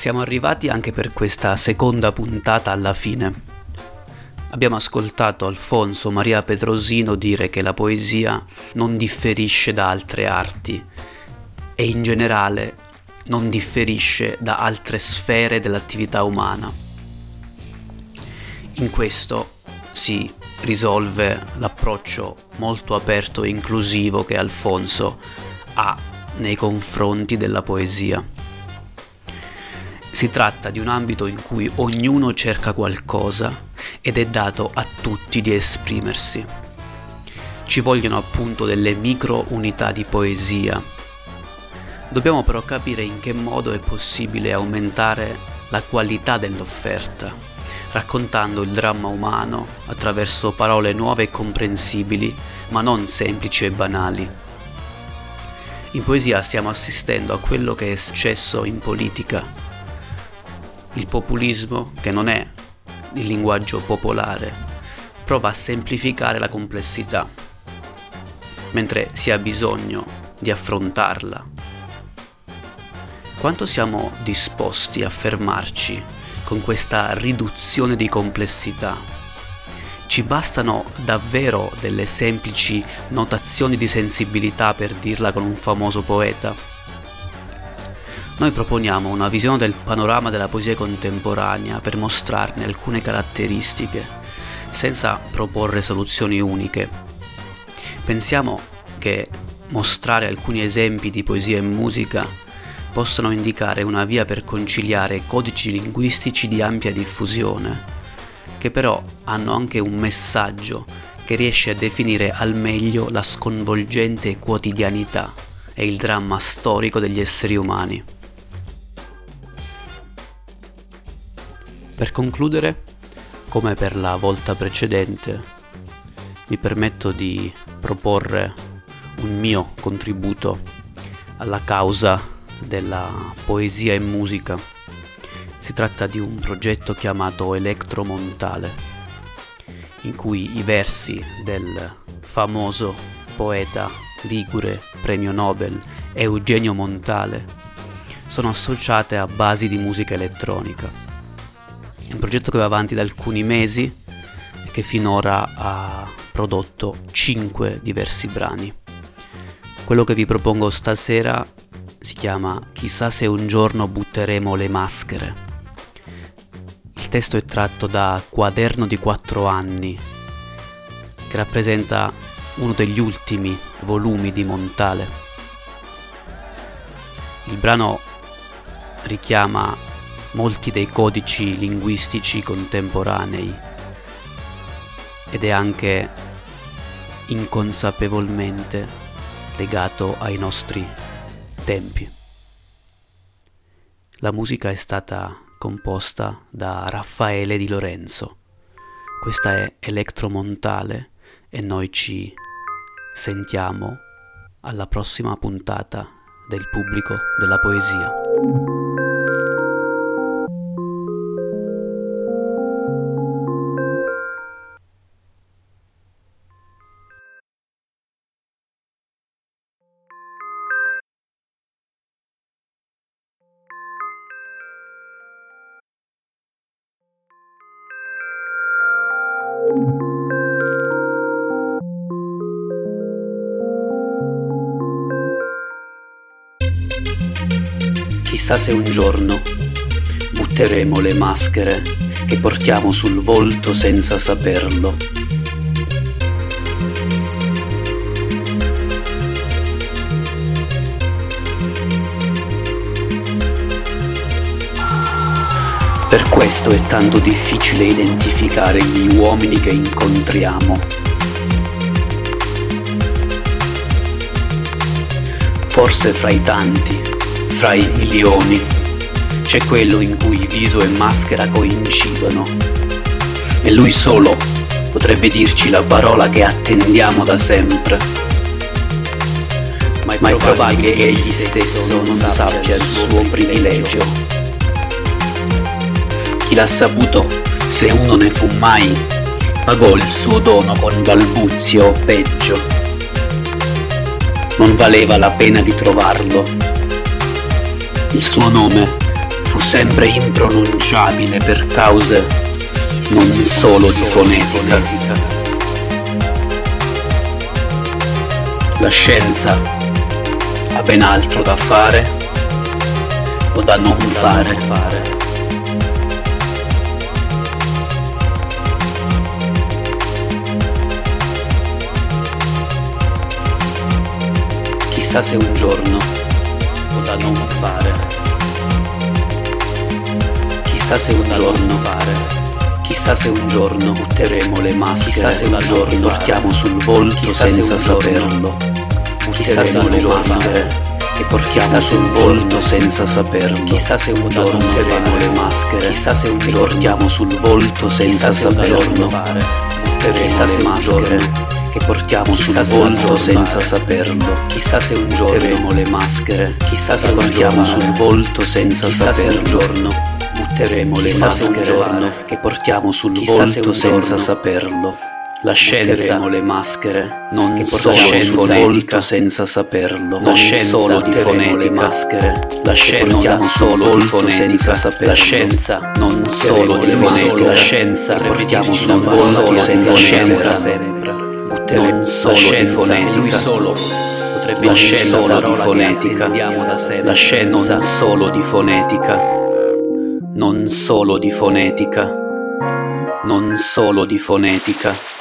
Siamo arrivati anche per questa seconda puntata alla fine. Abbiamo ascoltato Alfonso Maria Petrosino dire che la poesia non differisce da altre arti e in generale non differisce da altre sfere dell'attività umana. In questo si risolve l'approccio molto aperto e inclusivo che Alfonso ha nei confronti della poesia. Si tratta di un ambito in cui ognuno cerca qualcosa ed è dato a tutti di esprimersi. Ci vogliono appunto delle micro unità di poesia. Dobbiamo però capire in che modo è possibile aumentare la qualità dell'offerta, raccontando il dramma umano attraverso parole nuove e comprensibili, ma non semplici e banali. In poesia stiamo assistendo a quello che è successo in politica, il populismo, che non è il linguaggio popolare, prova a semplificare la complessità, mentre si ha bisogno di affrontarla. Quanto siamo disposti a fermarci con questa riduzione di complessità? Ci bastano davvero delle semplici notazioni di sensibilità per dirla con un famoso poeta? Noi proponiamo una visione del panorama della poesia contemporanea per mostrarne alcune caratteristiche, senza proporre soluzioni uniche. Pensiamo che mostrare alcuni esempi di poesia e musica possano indicare una via per conciliare codici linguistici di ampia diffusione, che però hanno anche un messaggio che riesce a definire al meglio la sconvolgente quotidianità e il dramma storico degli esseri umani. Per concludere, come per la volta precedente, mi permetto di proporre un mio contributo alla causa della poesia e musica. Si tratta di un progetto chiamato Electromontale, in cui i versi del famoso poeta ligure premio Nobel Eugenio Montale sono associate a basi di musica elettronica. È un progetto che va avanti da alcuni mesi e che finora ha prodotto 5 diversi brani. Quello che vi propongo stasera si chiama Chissà se un giorno butteremo le maschere. Il testo è tratto da Quaderno di 4 anni, che rappresenta uno degli ultimi volumi di Montale. Il brano richiama molti dei codici linguistici contemporanei ed è anche inconsapevolmente legato ai nostri tempi. La musica è stata composta da Raffaele Di Lorenzo. Questa è Electromontale e noi ci sentiamo alla prossima puntata del pubblico della poesia. Chissà se un giorno butteremo le maschere che portiamo sul volto senza saperlo. Per questo è tanto difficile identificare gli uomini che incontriamo. Forse fra i tanti, fra i milioni, c'è quello in cui viso e maschera coincidono. E lui solo potrebbe dirci la parola che attendiamo da sempre. Ma è probabile che egli stesso non sappia il suo privilegio chi l'ha saputo, se uno ne fu mai, pagò il suo dono con balbuzio o peggio. Non valeva la pena di trovarlo. Il suo nome fu sempre impronunciabile per cause non solo di fonetica. La scienza ha ben altro da fare o da non fare. Chissà se un giorno da non fare. Chissà se un giorno fare. Chissà se un giorno butteremo le maschere, chissà se un giorno portiamo sul volto chissà senza saperlo. Chissà se le maschere che portiamo sul volto senza saperlo. Chissà se un giorno butteremo le maschere, chissà se un giorno portiamo sul volto senza saperlo. Chissà se un giorno che portiamo chissà sul volto senza saperlo. Chissà se un giorno butteremo le maschere, chissà se portiamo sul volto senza chissà saperlo. se un giorno butteremo le chissà maschere che portiamo sul chissà volto senza saperlo. La scienza le maschere non che solo sul volto senza saperlo. La scienza solo di fonetica maschere. La scienza non solo di fonetica saperlo. La scienza non solo di fonetica. La scienza portiamo sul volto senza saperlo non solo di fonetica, lui solo. Potrebbe scienza solo di fonetica, la scienza non solo di fonetica, non solo di fonetica, non solo di fonetica.